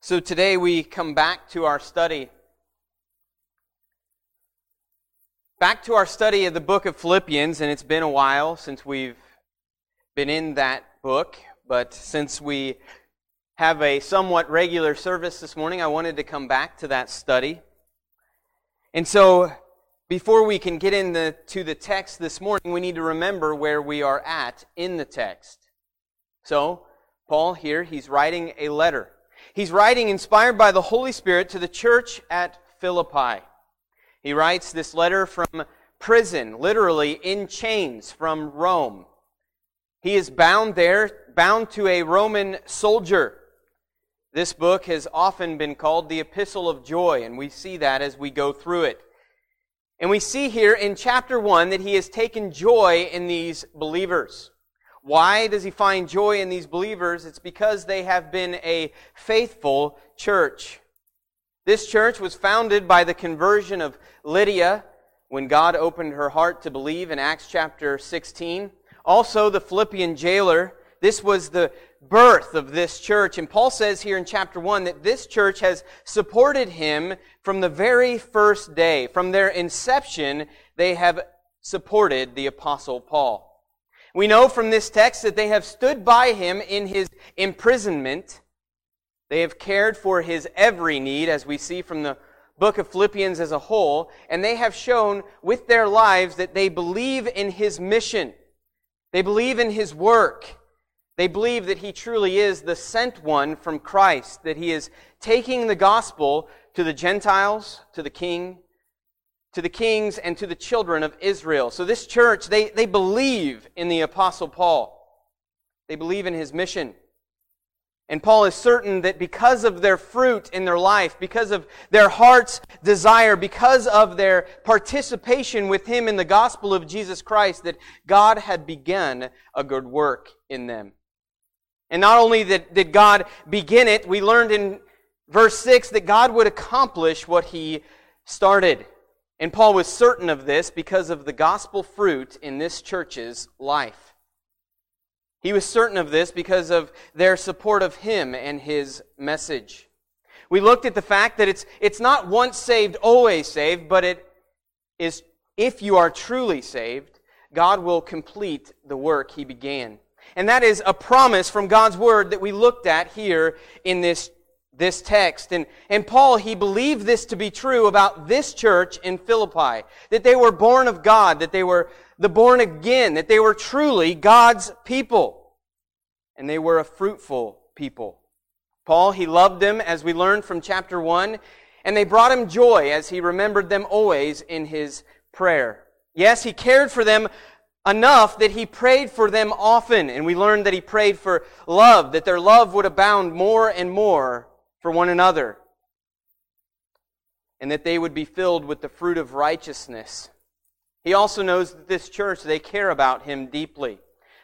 So today we come back to our study. Back to our study of the book of Philippians, and it's been a while since we've been in that book, but since we have a somewhat regular service this morning, I wanted to come back to that study. And so, before we can get into the text this morning, we need to remember where we are at in the text. So, Paul here, he's writing a letter. He's writing inspired by the Holy Spirit to the church at Philippi. He writes this letter from prison, literally in chains from Rome. He is bound there, bound to a Roman soldier. This book has often been called the Epistle of Joy, and we see that as we go through it. And we see here in chapter 1 that he has taken joy in these believers. Why does he find joy in these believers? It's because they have been a faithful church. This church was founded by the conversion of Lydia when God opened her heart to believe in Acts chapter 16. Also, the Philippian jailer. This was the birth of this church. And Paul says here in chapter 1 that this church has supported him from the very first day. From their inception, they have supported the apostle Paul. We know from this text that they have stood by him in his imprisonment. They have cared for his every need, as we see from the book of Philippians as a whole, and they have shown with their lives that they believe in his mission. They believe in his work. They believe that he truly is the sent one from Christ, that he is taking the gospel to the Gentiles, to the king, to the kings and to the children of Israel. So this church, they, they believe in the apostle Paul. They believe in his mission. And Paul is certain that because of their fruit in their life, because of their heart's desire, because of their participation with him in the gospel of Jesus Christ, that God had begun a good work in them. And not only that did God begin it, we learned in verse 6 that God would accomplish what he started. And Paul was certain of this because of the gospel fruit in this church's life. He was certain of this because of their support of him and his message. We looked at the fact that it's, it's not once saved, always saved, but it is if you are truly saved, God will complete the work he began. And that is a promise from God's word that we looked at here in this this text. And, and Paul, he believed this to be true about this church in Philippi. That they were born of God, that they were the born again, that they were truly God's people. And they were a fruitful people. Paul, he loved them as we learned from chapter 1, and they brought him joy as he remembered them always in his prayer. Yes, he cared for them enough that he prayed for them often, and we learned that he prayed for love, that their love would abound more and more for one another, and that they would be filled with the fruit of righteousness. He also knows that this church, they care about him deeply.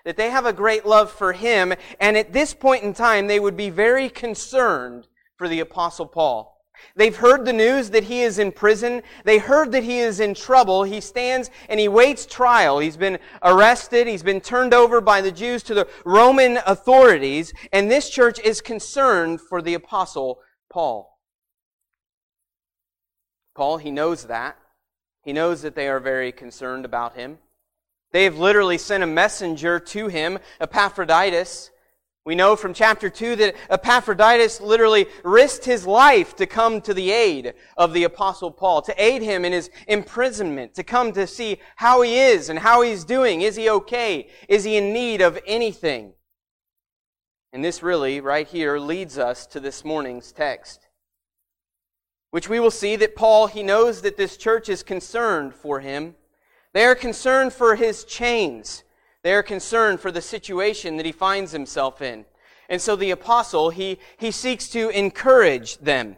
That they have a great love for him, and at this point in time, they would be very concerned for the Apostle Paul. They've heard the news that he is in prison. They heard that he is in trouble. He stands and he waits trial. He's been arrested. He's been turned over by the Jews to the Roman authorities. And this church is concerned for the apostle Paul. Paul, he knows that. He knows that they are very concerned about him. They have literally sent a messenger to him, Epaphroditus, we know from chapter 2 that Epaphroditus literally risked his life to come to the aid of the apostle Paul, to aid him in his imprisonment, to come to see how he is and how he's doing. Is he okay? Is he in need of anything? And this really, right here, leads us to this morning's text, which we will see that Paul, he knows that this church is concerned for him. They are concerned for his chains. They are concerned for the situation that he finds himself in. And so the apostle, he, he seeks to encourage them.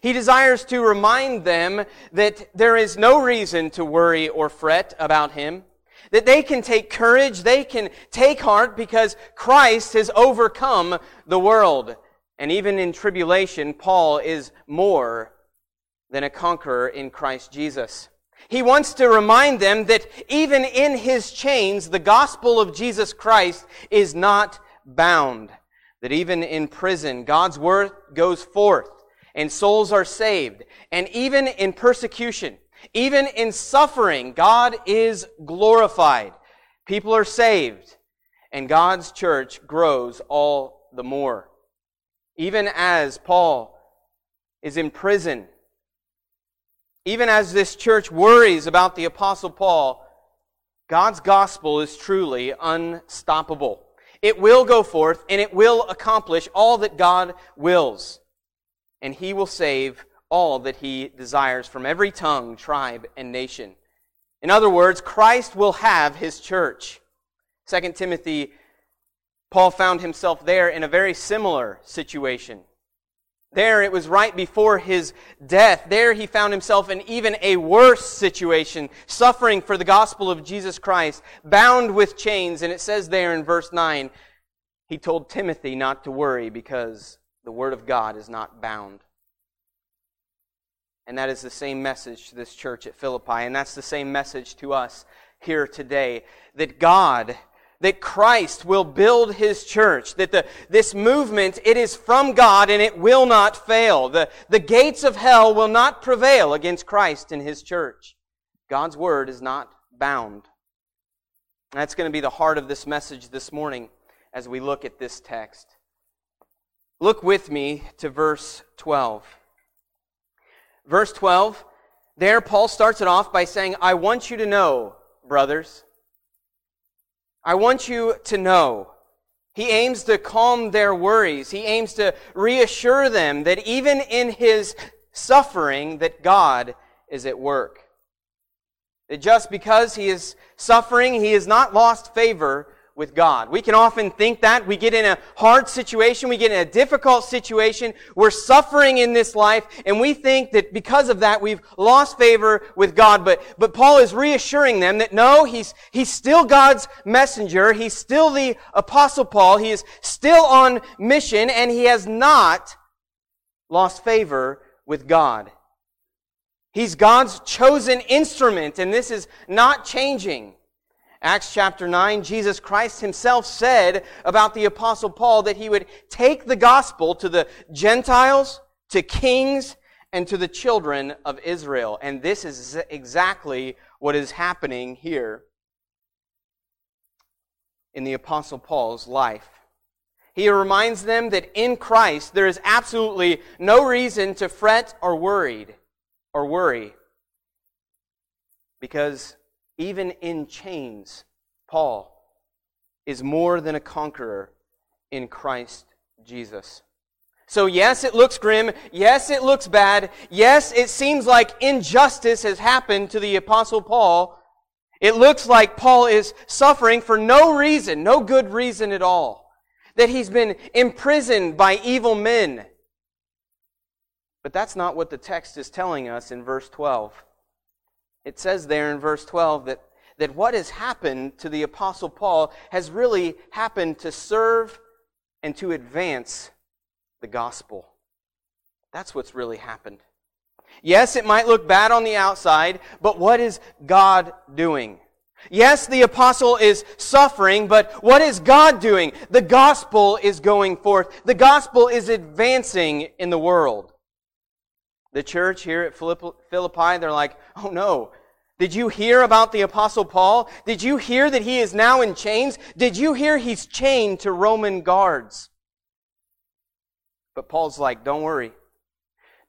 He desires to remind them that there is no reason to worry or fret about him. That they can take courage, they can take heart because Christ has overcome the world. And even in tribulation, Paul is more than a conqueror in Christ Jesus. He wants to remind them that even in his chains, the gospel of Jesus Christ is not bound. that even in prison, God's word goes forth and souls are saved. And even in persecution, even in suffering, God is glorified. People are saved and God's church grows all the more. Even as Paul is in prison, even as this church worries about the Apostle Paul, God's gospel is truly unstoppable. It will go forth and it will accomplish all that God wills. And He will save all that He desires from every tongue, tribe, and nation. In other words, Christ will have His church. 2 Timothy, Paul found himself there in a very similar situation. There, it was right before his death. There, he found himself in even a worse situation, suffering for the gospel of Jesus Christ, bound with chains. And it says there in verse 9, he told Timothy not to worry because the word of God is not bound. And that is the same message to this church at Philippi. And that's the same message to us here today. That God that Christ will build his church, that the, this movement, it is from God and it will not fail. The, the gates of hell will not prevail against Christ and his church. God's word is not bound. That's going to be the heart of this message this morning as we look at this text. Look with me to verse 12. Verse 12, there Paul starts it off by saying, I want you to know, brothers, I want you to know. He aims to calm their worries. He aims to reassure them that even in his suffering that God is at work. That just because he is suffering, he has not lost favor with God. We can often think that. We get in a hard situation, we get in a difficult situation, we're suffering in this life, and we think that because of that we've lost favor with God. But, but Paul is reassuring them that no, he's, he's still God's messenger, he's still the apostle Paul, he is still on mission, and he has not lost favor with God. He's God's chosen instrument, and this is not changing. Acts chapter 9, Jesus Christ himself said about the apostle Paul that he would take the gospel to the Gentiles, to kings, and to the children of Israel. And this is exactly what is happening here in the apostle Paul's life. He reminds them that in Christ there is absolutely no reason to fret or worried or worry because even in chains, Paul is more than a conqueror in Christ Jesus. So, yes, it looks grim. Yes, it looks bad. Yes, it seems like injustice has happened to the Apostle Paul. It looks like Paul is suffering for no reason, no good reason at all. That he's been imprisoned by evil men. But that's not what the text is telling us in verse 12. It says there in verse 12 that, that what has happened to the Apostle Paul has really happened to serve and to advance the gospel. That's what's really happened. Yes, it might look bad on the outside, but what is God doing? Yes, the apostle is suffering, but what is God doing? The gospel is going forth. The gospel is advancing in the world. The church here at Philippi, they're like, oh no, did you hear about the apostle Paul? Did you hear that he is now in chains? Did you hear he's chained to Roman guards? But Paul's like, don't worry.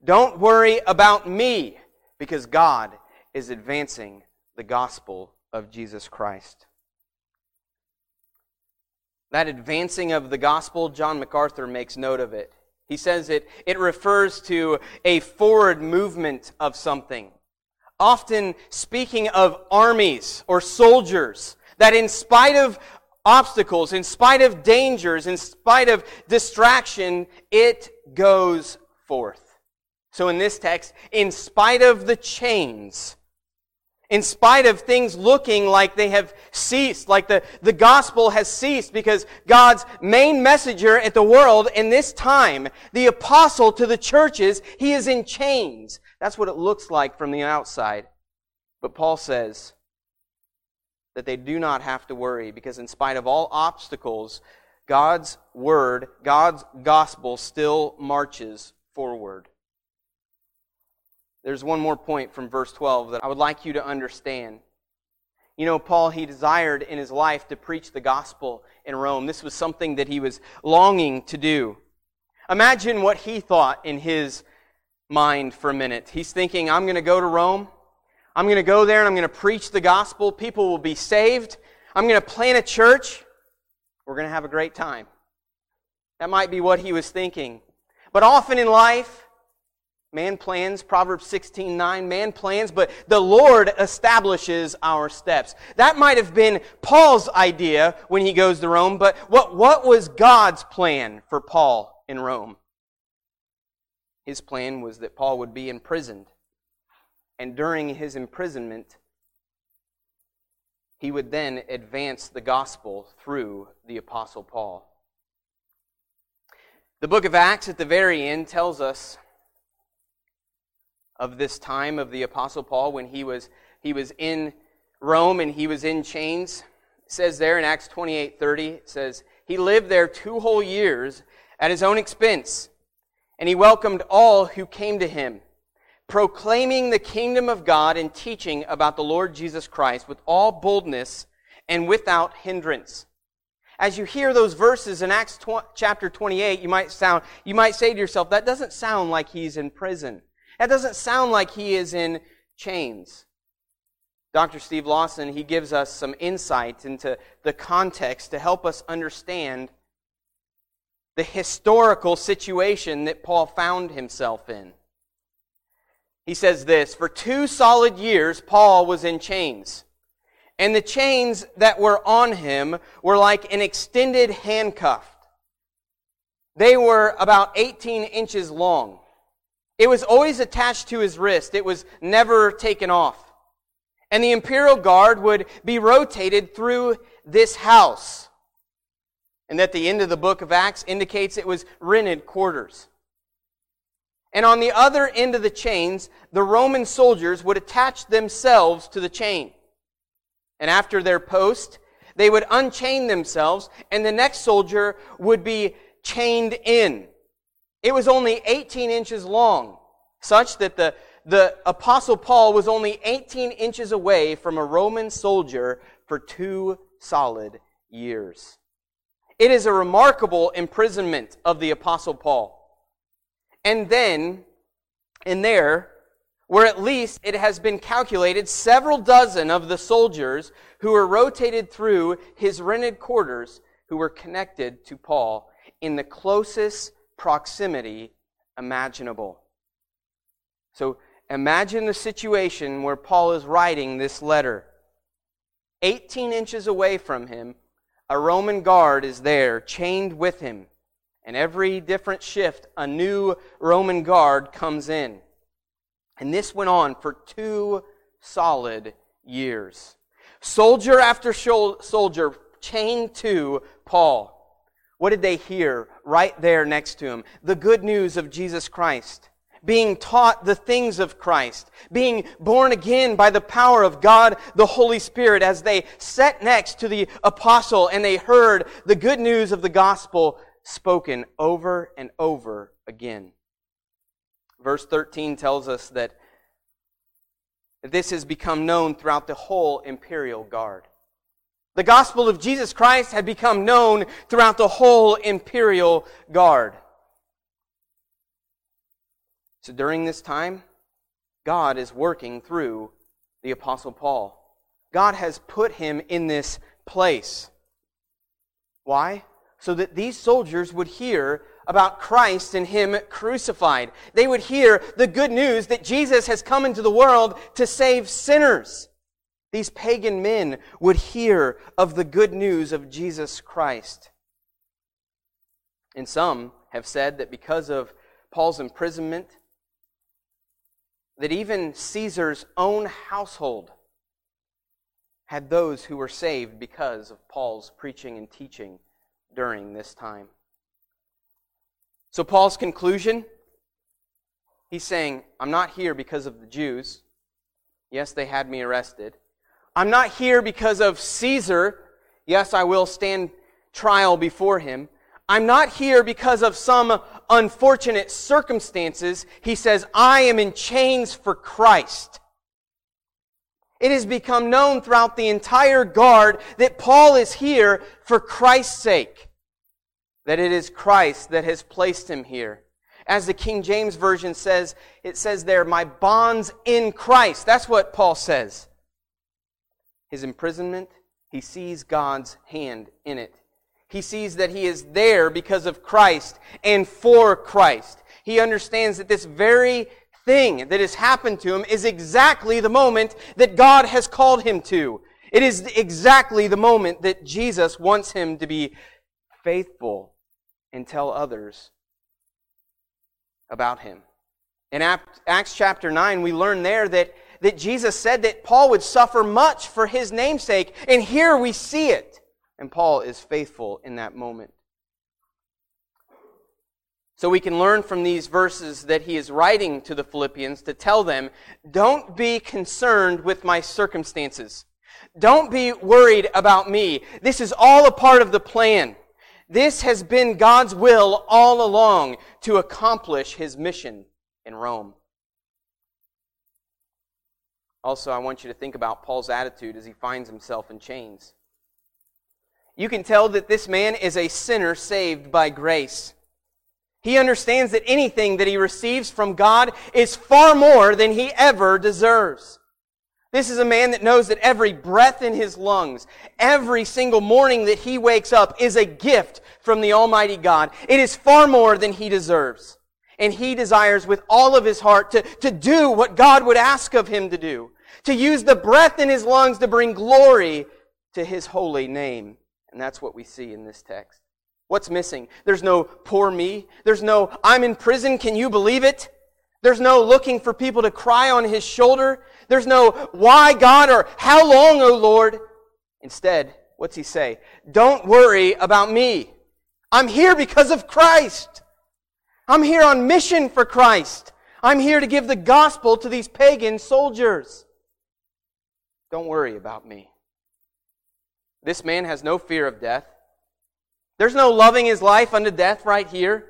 Don't worry about me because God is advancing the gospel of Jesus Christ. That advancing of the gospel, John MacArthur makes note of it. He says it, it refers to a forward movement of something often speaking of armies or soldiers, that in spite of obstacles, in spite of dangers, in spite of distraction, it goes forth. So in this text, in spite of the chains, in spite of things looking like they have ceased, like the, the gospel has ceased, because God's main messenger at the world in this time, the apostle to the churches, he is in chains. That's what it looks like from the outside. But Paul says that they do not have to worry because, in spite of all obstacles, God's word, God's gospel still marches forward. There's one more point from verse 12 that I would like you to understand. You know, Paul, he desired in his life to preach the gospel in Rome. This was something that he was longing to do. Imagine what he thought in his mind for a minute. He's thinking, I'm going to go to Rome. I'm going to go there and I'm going to preach the gospel. People will be saved. I'm going to plant a church. We're going to have a great time. That might be what he was thinking. But often in life, man plans, Proverbs 16 9, man plans, but the Lord establishes our steps. That might have been Paul's idea when he goes to Rome, but what, what was God's plan for Paul in Rome? His plan was that Paul would be imprisoned. And during his imprisonment, he would then advance the gospel through the Apostle Paul. The book of Acts at the very end tells us of this time of the Apostle Paul when he was, he was in Rome and he was in chains. It says there in Acts 28 30, it says, He lived there two whole years at his own expense, and he welcomed all who came to him proclaiming the kingdom of God and teaching about the Lord Jesus Christ with all boldness and without hindrance. As you hear those verses in Acts chapter 28, you might sound, you might say to yourself, that doesn't sound like he's in prison. That doesn't sound like he is in chains. Dr. Steve Lawson, he gives us some insight into the context to help us understand the historical situation that Paul found himself in. He says this For two solid years, Paul was in chains. And the chains that were on him were like an extended handcuff. They were about 18 inches long. It was always attached to his wrist. It was never taken off. And the imperial guard would be rotated through this house. And at the end of the book of Acts indicates it was rented quarters. And on the other end of the chains, the Roman soldiers would attach themselves to the chain. And after their post, they would unchain themselves, and the next soldier would be chained in. It was only 18 inches long, such that the, the apostle Paul was only 18 inches away from a Roman soldier for two solid years. It is a remarkable imprisonment of the apostle Paul. And then, in there, where at least it has been calculated several dozen of the soldiers who were rotated through his rented quarters who were connected to Paul in the closest proximity imaginable. So imagine the situation where Paul is writing this letter. 18 inches away from him, a Roman guard is there, chained with him. And every different shift, a new Roman guard comes in. And this went on for two solid years. Soldier after soldier chained to Paul. What did they hear right there next to him? The good news of Jesus Christ. Being taught the things of Christ. Being born again by the power of God, the Holy Spirit, as they sat next to the apostle and they heard the good news of the gospel spoken over and over again. Verse 13 tells us that this has become known throughout the whole imperial guard. The gospel of Jesus Christ had become known throughout the whole imperial guard. So during this time, God is working through the Apostle Paul. God has put him in this place. Why? so that these soldiers would hear about Christ and Him crucified. They would hear the good news that Jesus has come into the world to save sinners. These pagan men would hear of the good news of Jesus Christ. And some have said that because of Paul's imprisonment, that even Caesar's own household had those who were saved because of Paul's preaching and teaching during this time. So, Paul's conclusion he's saying, I'm not here because of the Jews. Yes, they had me arrested. I'm not here because of Caesar. Yes, I will stand trial before him. I'm not here because of some unfortunate circumstances. He says, I am in chains for Christ. It has become known throughout the entire guard that Paul is here for Christ's sake. That it is Christ that has placed him here. As the King James Version says, it says there, my bonds in Christ. That's what Paul says. His imprisonment, he sees God's hand in it. He sees that he is there because of Christ and for Christ. He understands that this very thing that has happened to him is exactly the moment that God has called him to. It is exactly the moment that Jesus wants him to be faithful and tell others about him. In Acts chapter 9, we learn there that, that Jesus said that Paul would suffer much for his namesake, and here we see it. And Paul is faithful in that moment. So we can learn from these verses that he is writing to the Philippians to tell them, don't be concerned with my circumstances. Don't be worried about me. This is all a part of the plan. This has been God's will all along to accomplish his mission in Rome. Also, I want you to think about Paul's attitude as he finds himself in chains. You can tell that this man is a sinner saved by grace. He understands that anything that he receives from God is far more than he ever deserves. This is a man that knows that every breath in his lungs, every single morning that he wakes up is a gift from the Almighty God. It is far more than he deserves. And he desires with all of his heart to, to do what God would ask of him to do. To use the breath in his lungs to bring glory to his holy name. And that's what we see in this text. What's missing? There's no poor me. There's no I'm in prison. Can you believe it? There's no looking for people to cry on his shoulder. There's no why God or how long, O Lord. Instead, what's he say? Don't worry about me. I'm here because of Christ. I'm here on mission for Christ. I'm here to give the gospel to these pagan soldiers. Don't worry about me. This man has no fear of death. There's no loving his life unto death right here.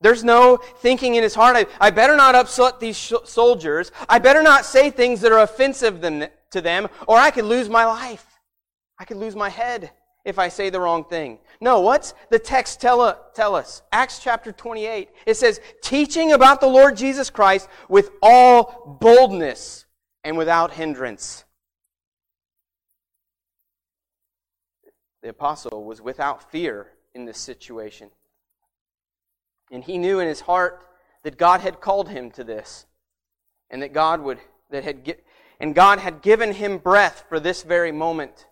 There's no thinking in his heart, I, I better not upset these sh- soldiers. I better not say things that are offensive them, to them, or I could lose my life. I could lose my head if I say the wrong thing. No, what's the text tell, uh, tell us? Acts chapter 28. It says, teaching about the Lord Jesus Christ with all boldness and without hindrance. The apostle was without fear in this situation. And he knew in his heart that God had called him to this. And that God would, that had, and God had given him breath for this very moment.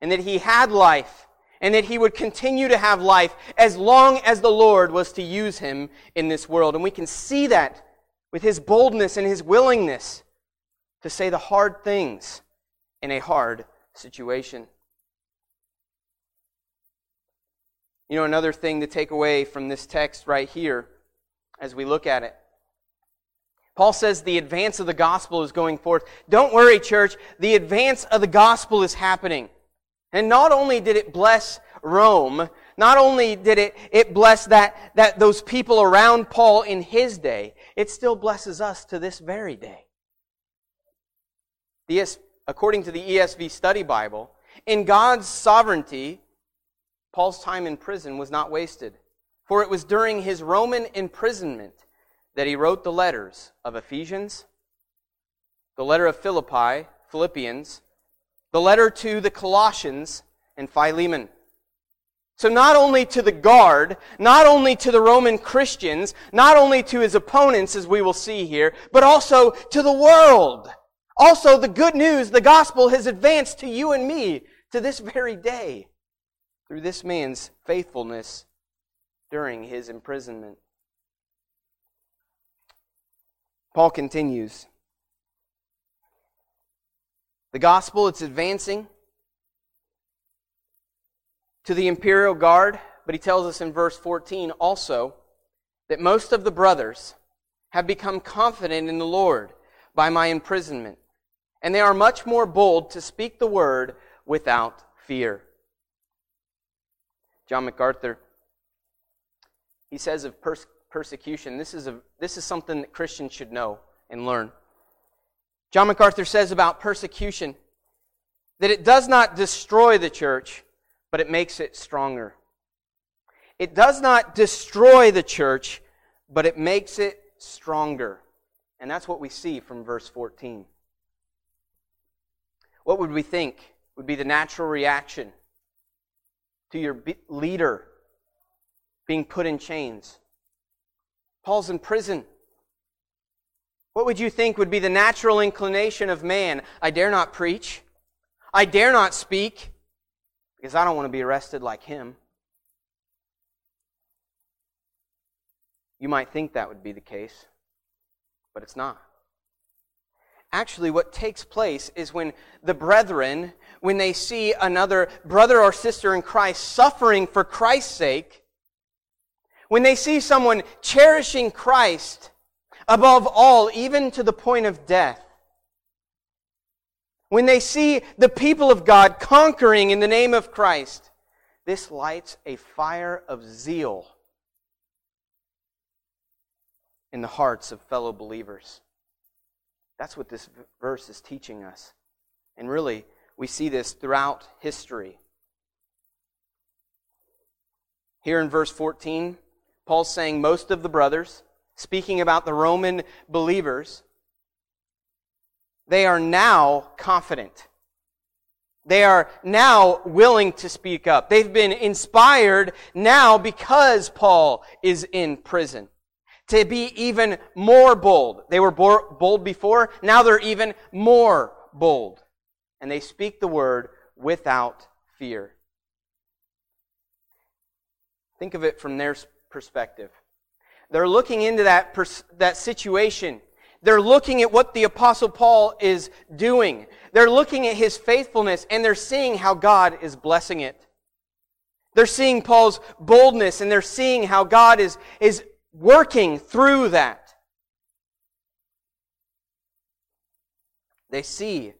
And that he had life. And that he would continue to have life as long as the Lord was to use him in this world. And we can see that with his boldness and his willingness to say the hard things in a hard situation. You know, another thing to take away from this text right here as we look at it. Paul says the advance of the gospel is going forth. Don't worry, church. The advance of the gospel is happening. And not only did it bless Rome, not only did it, it bless that, that those people around Paul in his day, it still blesses us to this very day. The, according to the ESV Study Bible, in God's sovereignty, Paul's time in prison was not wasted, for it was during his Roman imprisonment that he wrote the letters of Ephesians, the letter of Philippi, Philippians, the letter to the Colossians, and Philemon. So not only to the guard, not only to the Roman Christians, not only to his opponents, as we will see here, but also to the world. Also, the good news, the gospel has advanced to you and me to this very day through this man's faithfulness during his imprisonment. Paul continues. The gospel, it's advancing to the imperial guard, but he tells us in verse 14 also that most of the brothers have become confident in the Lord by my imprisonment, and they are much more bold to speak the word without fear. John MacArthur, he says of pers- persecution, this is, a, this is something that Christians should know and learn. John MacArthur says about persecution that it does not destroy the church, but it makes it stronger. It does not destroy the church, but it makes it stronger. And that's what we see from verse 14. What would we think would be the natural reaction to your leader being put in chains. Paul's in prison. What would you think would be the natural inclination of man? I dare not preach. I dare not speak because I don't want to be arrested like him. You might think that would be the case, but it's not. Actually, what takes place is when the brethren, when they see another brother or sister in Christ suffering for Christ's sake, when they see someone cherishing Christ above all, even to the point of death, when they see the people of God conquering in the name of Christ, this lights a fire of zeal in the hearts of fellow believers. That's what this verse is teaching us. And really, we see this throughout history. Here in verse 14, Paul's saying most of the brothers, speaking about the Roman believers, they are now confident. They are now willing to speak up. They've been inspired now because Paul is in prison to be even more bold. They were bold before, now they're even more bold. And they speak the word without fear. Think of it from their perspective. They're looking into that, pers- that situation. They're looking at what the apostle Paul is doing. They're looking at his faithfulness and they're seeing how God is blessing it. They're seeing Paul's boldness and they're seeing how God is, is working through that. They see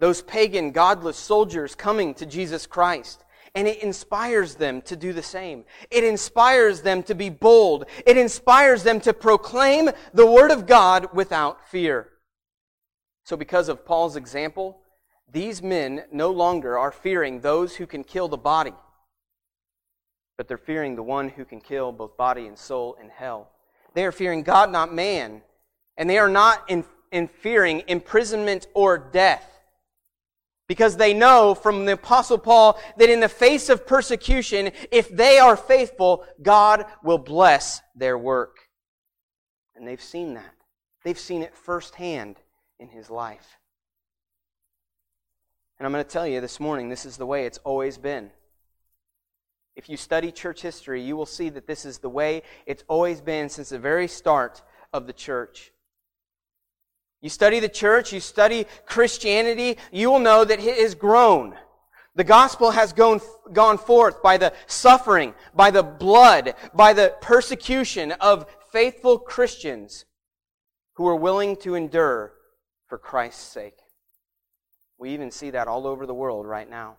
those pagan, godless soldiers coming to Jesus Christ. And it inspires them to do the same. It inspires them to be bold. It inspires them to proclaim the Word of God without fear. So, because of Paul's example, these men no longer are fearing those who can kill the body but they're fearing the one who can kill both body and soul in hell. They are fearing God, not man. And they are not in, in fearing imprisonment or death. Because they know from the Apostle Paul that in the face of persecution, if they are faithful, God will bless their work. And they've seen that. They've seen it firsthand in his life. And I'm going to tell you this morning, this is the way it's always been. If you study church history, you will see that this is the way it's always been since the very start of the church. You study the church, you study Christianity, you will know that it has grown. The gospel has gone, gone forth by the suffering, by the blood, by the persecution of faithful Christians who are willing to endure for Christ's sake. We even see that all over the world right now.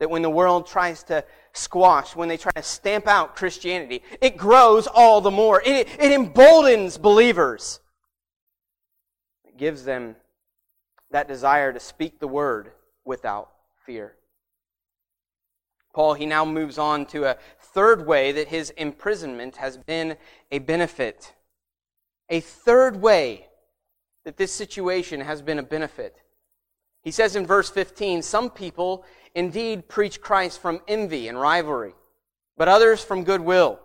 That when the world tries to squash, when they try to stamp out Christianity, it grows all the more. It, it emboldens believers. Gives them that desire to speak the word without fear. Paul, he now moves on to a third way that his imprisonment has been a benefit. A third way that this situation has been a benefit. He says in verse 15, some people indeed preach Christ from envy and rivalry, but others from goodwill.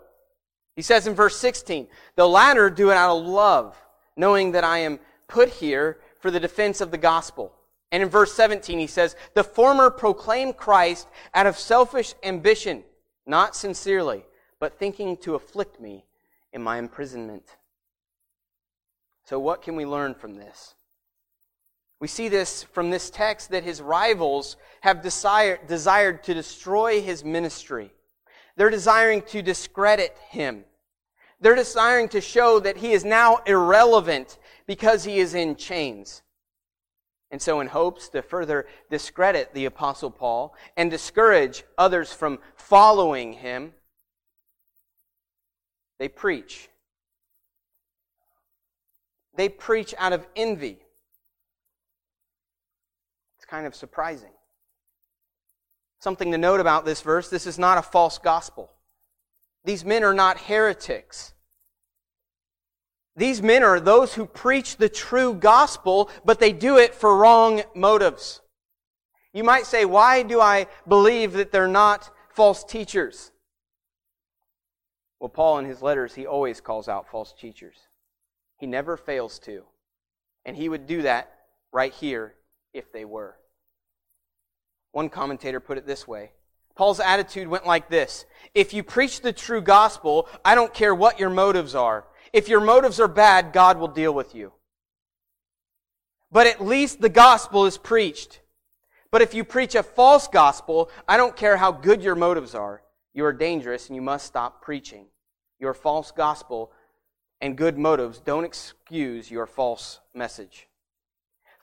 He says in verse 16, the latter do it out of love, knowing that I am put here for the defense of the gospel. And in verse 17, he says, the former proclaimed Christ out of selfish ambition, not sincerely, but thinking to afflict me in my imprisonment. So what can we learn from this? We see this from this text that his rivals have desire, desired to destroy his ministry. They're desiring to discredit him. They're desiring to show that he is now irrelevant because he is in chains. And so, in hopes to further discredit the Apostle Paul and discourage others from following him, they preach. They preach out of envy. It's kind of surprising. Something to note about this verse this is not a false gospel. These men are not heretics. These men are those who preach the true gospel, but they do it for wrong motives. You might say, why do I believe that they're not false teachers? Well, Paul in his letters, he always calls out false teachers. He never fails to. And he would do that right here if they were. One commentator put it this way Paul's attitude went like this If you preach the true gospel, I don't care what your motives are. If your motives are bad, God will deal with you. But at least the gospel is preached. But if you preach a false gospel, I don't care how good your motives are. You are dangerous and you must stop preaching. Your false gospel and good motives don't excuse your false message.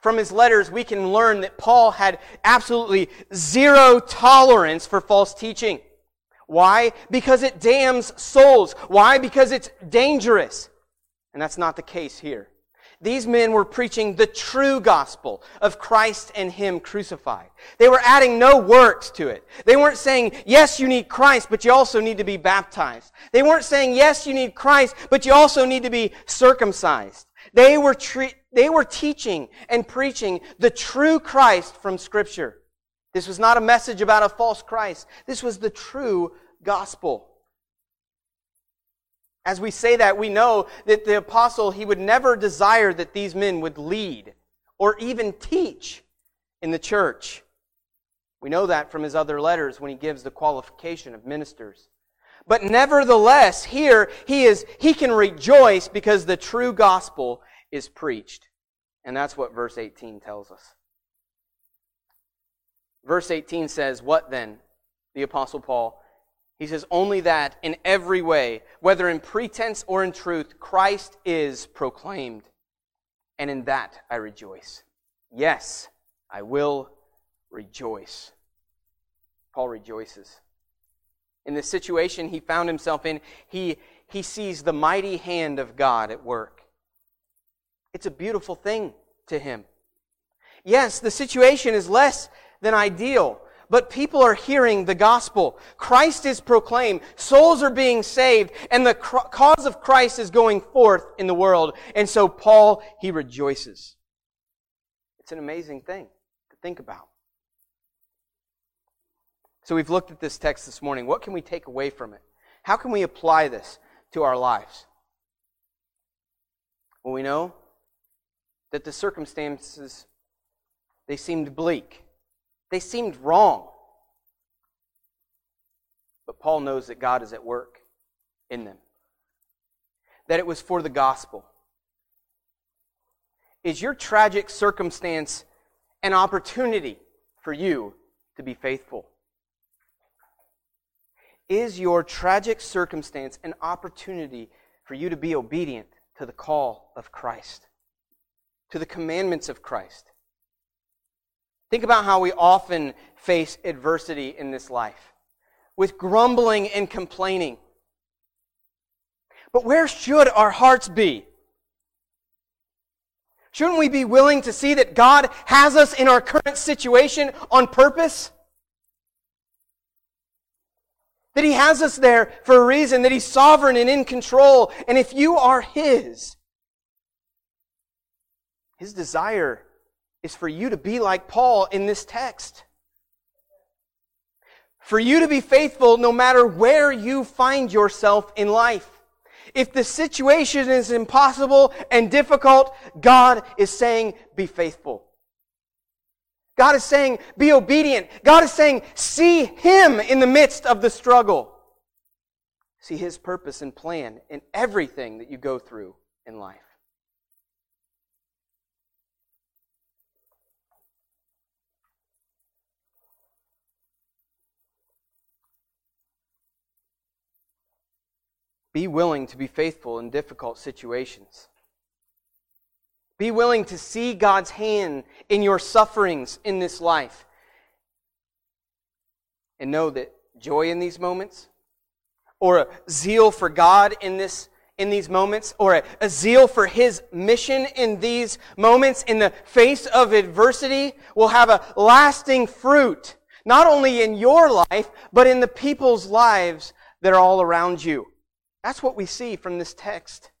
From his letters, we can learn that Paul had absolutely zero tolerance for false teaching. Why? Because it damns souls. Why? Because it's dangerous. And that's not the case here. These men were preaching the true gospel of Christ and Him crucified. They were adding no works to it. They weren't saying, yes, you need Christ, but you also need to be baptized. They weren't saying, yes, you need Christ, but you also need to be circumcised. They were, tre- they were teaching and preaching the true Christ from Scripture. This was not a message about a false Christ. This was the true gospel. As we say that, we know that the apostle, he would never desire that these men would lead or even teach in the church. We know that from his other letters when he gives the qualification of ministers. But nevertheless, here he is, he can rejoice because the true gospel is preached. And that's what verse 18 tells us. Verse 18 says, What then? The Apostle Paul. He says, Only that in every way, whether in pretense or in truth, Christ is proclaimed. And in that I rejoice. Yes, I will rejoice. Paul rejoices. In the situation he found himself in, he, he sees the mighty hand of God at work. It's a beautiful thing to him. Yes, the situation is less than ideal. But people are hearing the gospel. Christ is proclaimed. Souls are being saved. And the cause of Christ is going forth in the world. And so Paul, he rejoices. It's an amazing thing to think about. So we've looked at this text this morning. What can we take away from it? How can we apply this to our lives? Well, we know that the circumstances, they seemed bleak. They seemed wrong. But Paul knows that God is at work in them, that it was for the gospel. Is your tragic circumstance an opportunity for you to be faithful? Is your tragic circumstance an opportunity for you to be obedient to the call of Christ, to the commandments of Christ? Think about how we often face adversity in this life with grumbling and complaining. But where should our hearts be? Shouldn't we be willing to see that God has us in our current situation on purpose? That He has us there for a reason, that He's sovereign and in control. And if you are His, His desire is for you to be like Paul in this text. For you to be faithful no matter where you find yourself in life. If the situation is impossible and difficult, God is saying, be faithful. God is saying, be obedient. God is saying, see Him in the midst of the struggle. See His purpose and plan in everything that you go through in life. Be willing to be faithful in difficult situations. Be willing to see God's hand in your sufferings in this life. And know that joy in these moments, or a zeal for God in this in these moments, or a, a, zeal for His mission in these moments, in the face of adversity, will have a lasting fruit, not only in your life, but in the people's lives that are all around you. That's what we see from this text.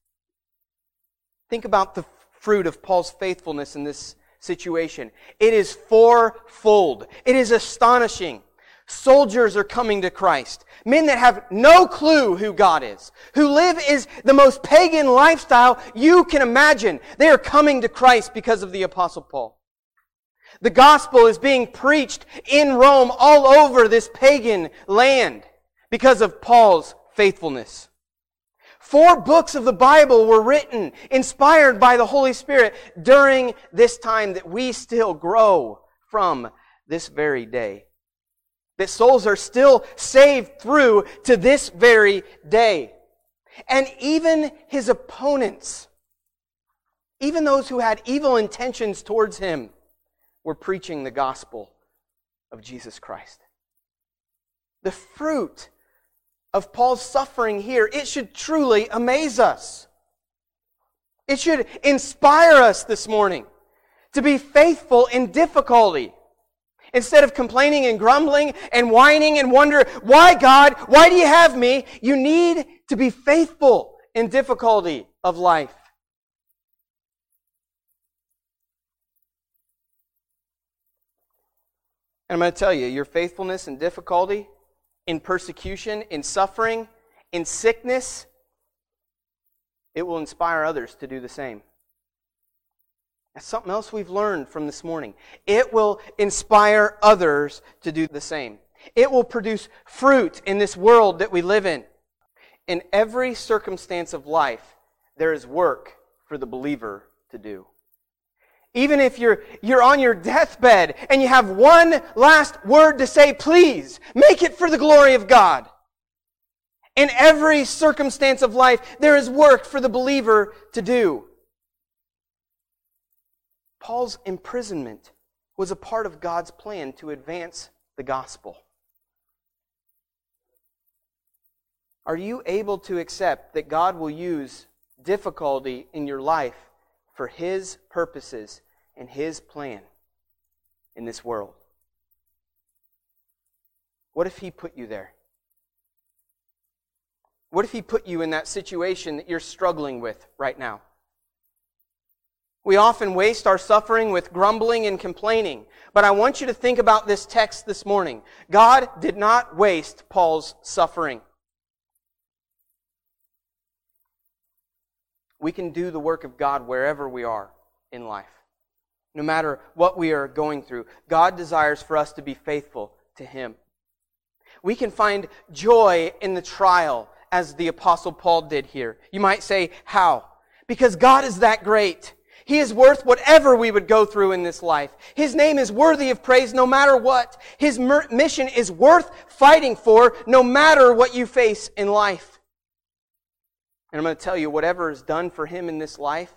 Think about the fruit of Paul's faithfulness in this situation. It is fourfold. It is astonishing. Soldiers are coming to Christ. Men that have no clue who God is, who live is the most pagan lifestyle you can imagine. They are coming to Christ because of the apostle Paul. The gospel is being preached in Rome all over this pagan land because of Paul's faithfulness. Four books of the Bible were written, inspired by the Holy Spirit during this time that we still grow from this very day. That souls are still saved through to this very day. And even his opponents, even those who had evil intentions towards him, were preaching the gospel of Jesus Christ. The fruit of Paul's suffering here, it should truly amaze us. It should inspire us this morning to be faithful in difficulty. Instead of complaining and grumbling and whining and wonder, why God, why do you have me? You need to be faithful in difficulty of life. And I'm going to tell you, your faithfulness in difficulty in persecution, in suffering, in sickness, it will inspire others to do the same. That's something else we've learned from this morning. It will inspire others to do the same. It will produce fruit in this world that we live in. In every circumstance of life, there is work for the believer to do. Even if you're, you're on your deathbed and you have one last word to say, please make it for the glory of God. In every circumstance of life, there is work for the believer to do. Paul's imprisonment was a part of God's plan to advance the gospel. Are you able to accept that God will use difficulty in your life for His purposes and His plan in this world? What if He put you there? What if He put you in that situation that you're struggling with right now? We often waste our suffering with grumbling and complaining. But I want you to think about this text this morning. God did not waste Paul's suffering. We can do the work of God wherever we are in life no matter what we are going through. God desires for us to be faithful to Him. We can find joy in the trial as the apostle Paul did here. You might say, how? Because God is that great. He is worth whatever we would go through in this life. His name is worthy of praise no matter what. His mission is worth fighting for no matter what you face in life. And I'm going to tell you, whatever is done for him in this life,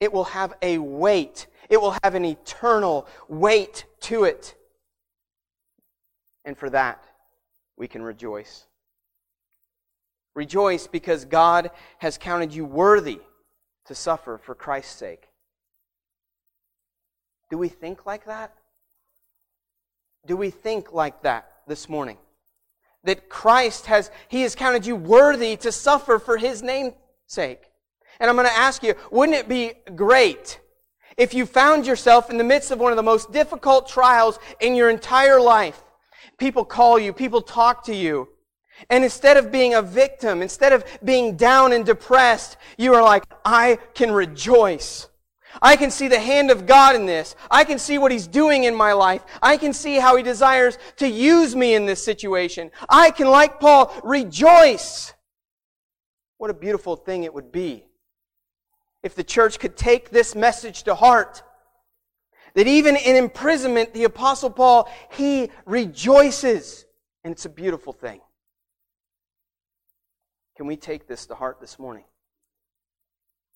it will have a weight it will have an eternal weight to it. And for that, we can rejoice. Rejoice because God has counted you worthy to suffer for Christ's sake. Do we think like that? Do we think like that this morning? That Christ has, He has counted you worthy to suffer for His name's sake. And I'm going to ask you, wouldn't it be great if you found yourself in the midst of one of the most difficult trials in your entire life, people call you, people talk to you, and instead of being a victim, instead of being down and depressed, you are like, I can rejoice. I can see the hand of God in this. I can see what He's doing in my life. I can see how He desires to use me in this situation. I can, like Paul, rejoice. What a beautiful thing it would be if the church could take this message to heart. That even in imprisonment, the Apostle Paul, he rejoices. And it's a beautiful thing. Can we take this to heart this morning?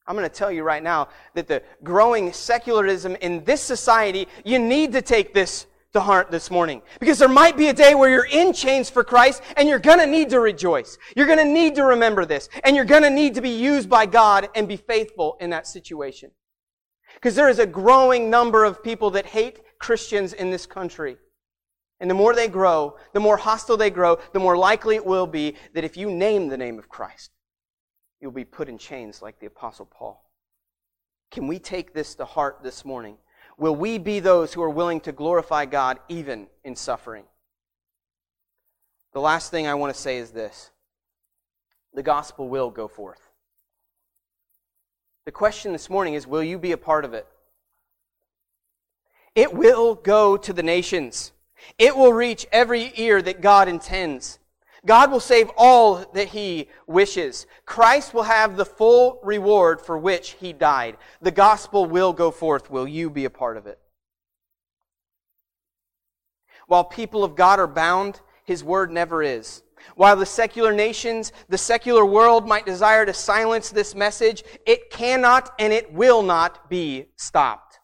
I'm going to tell you right now that the growing secularism in this society, you need to take this to heart this morning. Because there might be a day where you're in chains for Christ and you're to need to rejoice. You're to need to remember this. And you're to need to be used by God and be faithful in that situation. Because there is a growing number of people that hate Christians in this country. And the more they grow, the more hostile they grow, the more likely it will be that if you name the name of Christ, you'll be put in chains like the Apostle Paul. Can we take this to heart this morning? Will we be those who are willing to glorify God even in suffering? The last thing I want to say is this the gospel will go forth. The question this morning is will you be a part of it? It will go to the nations. It will reach every ear that God intends. God will save all that he wishes. Christ will have the full reward for which he died. The gospel will go forth. Will you be a part of it? While people of God are bound, his word never is. While the secular nations, the secular world might desire to silence this message, it cannot and it will not be stopped.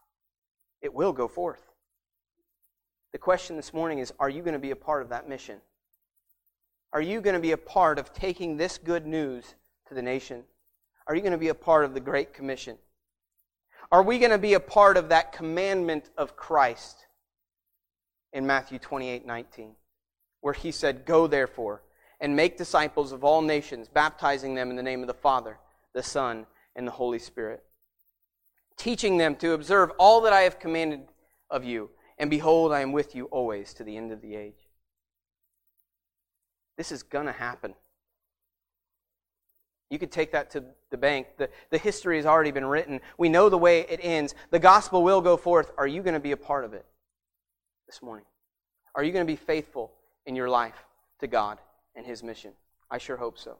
It will go forth. The question this morning is Are you going to be a part of that mission? Are you going to be a part of taking this good news to the nation? Are you going to be a part of the Great Commission? Are we going to be a part of that commandment of Christ in Matthew 28 19, where he said, Go therefore and make disciples of all nations, baptizing them in the name of the Father, the Son, and the Holy Spirit, teaching them to observe all that I have commanded of you. And behold, I am with you always to the end of the age. This is going to happen. You could take that to the bank. The, the history has already been written. We know the way it ends. The gospel will go forth. Are you going to be a part of it this morning? Are you going to be faithful in your life to God and His mission? I sure hope so.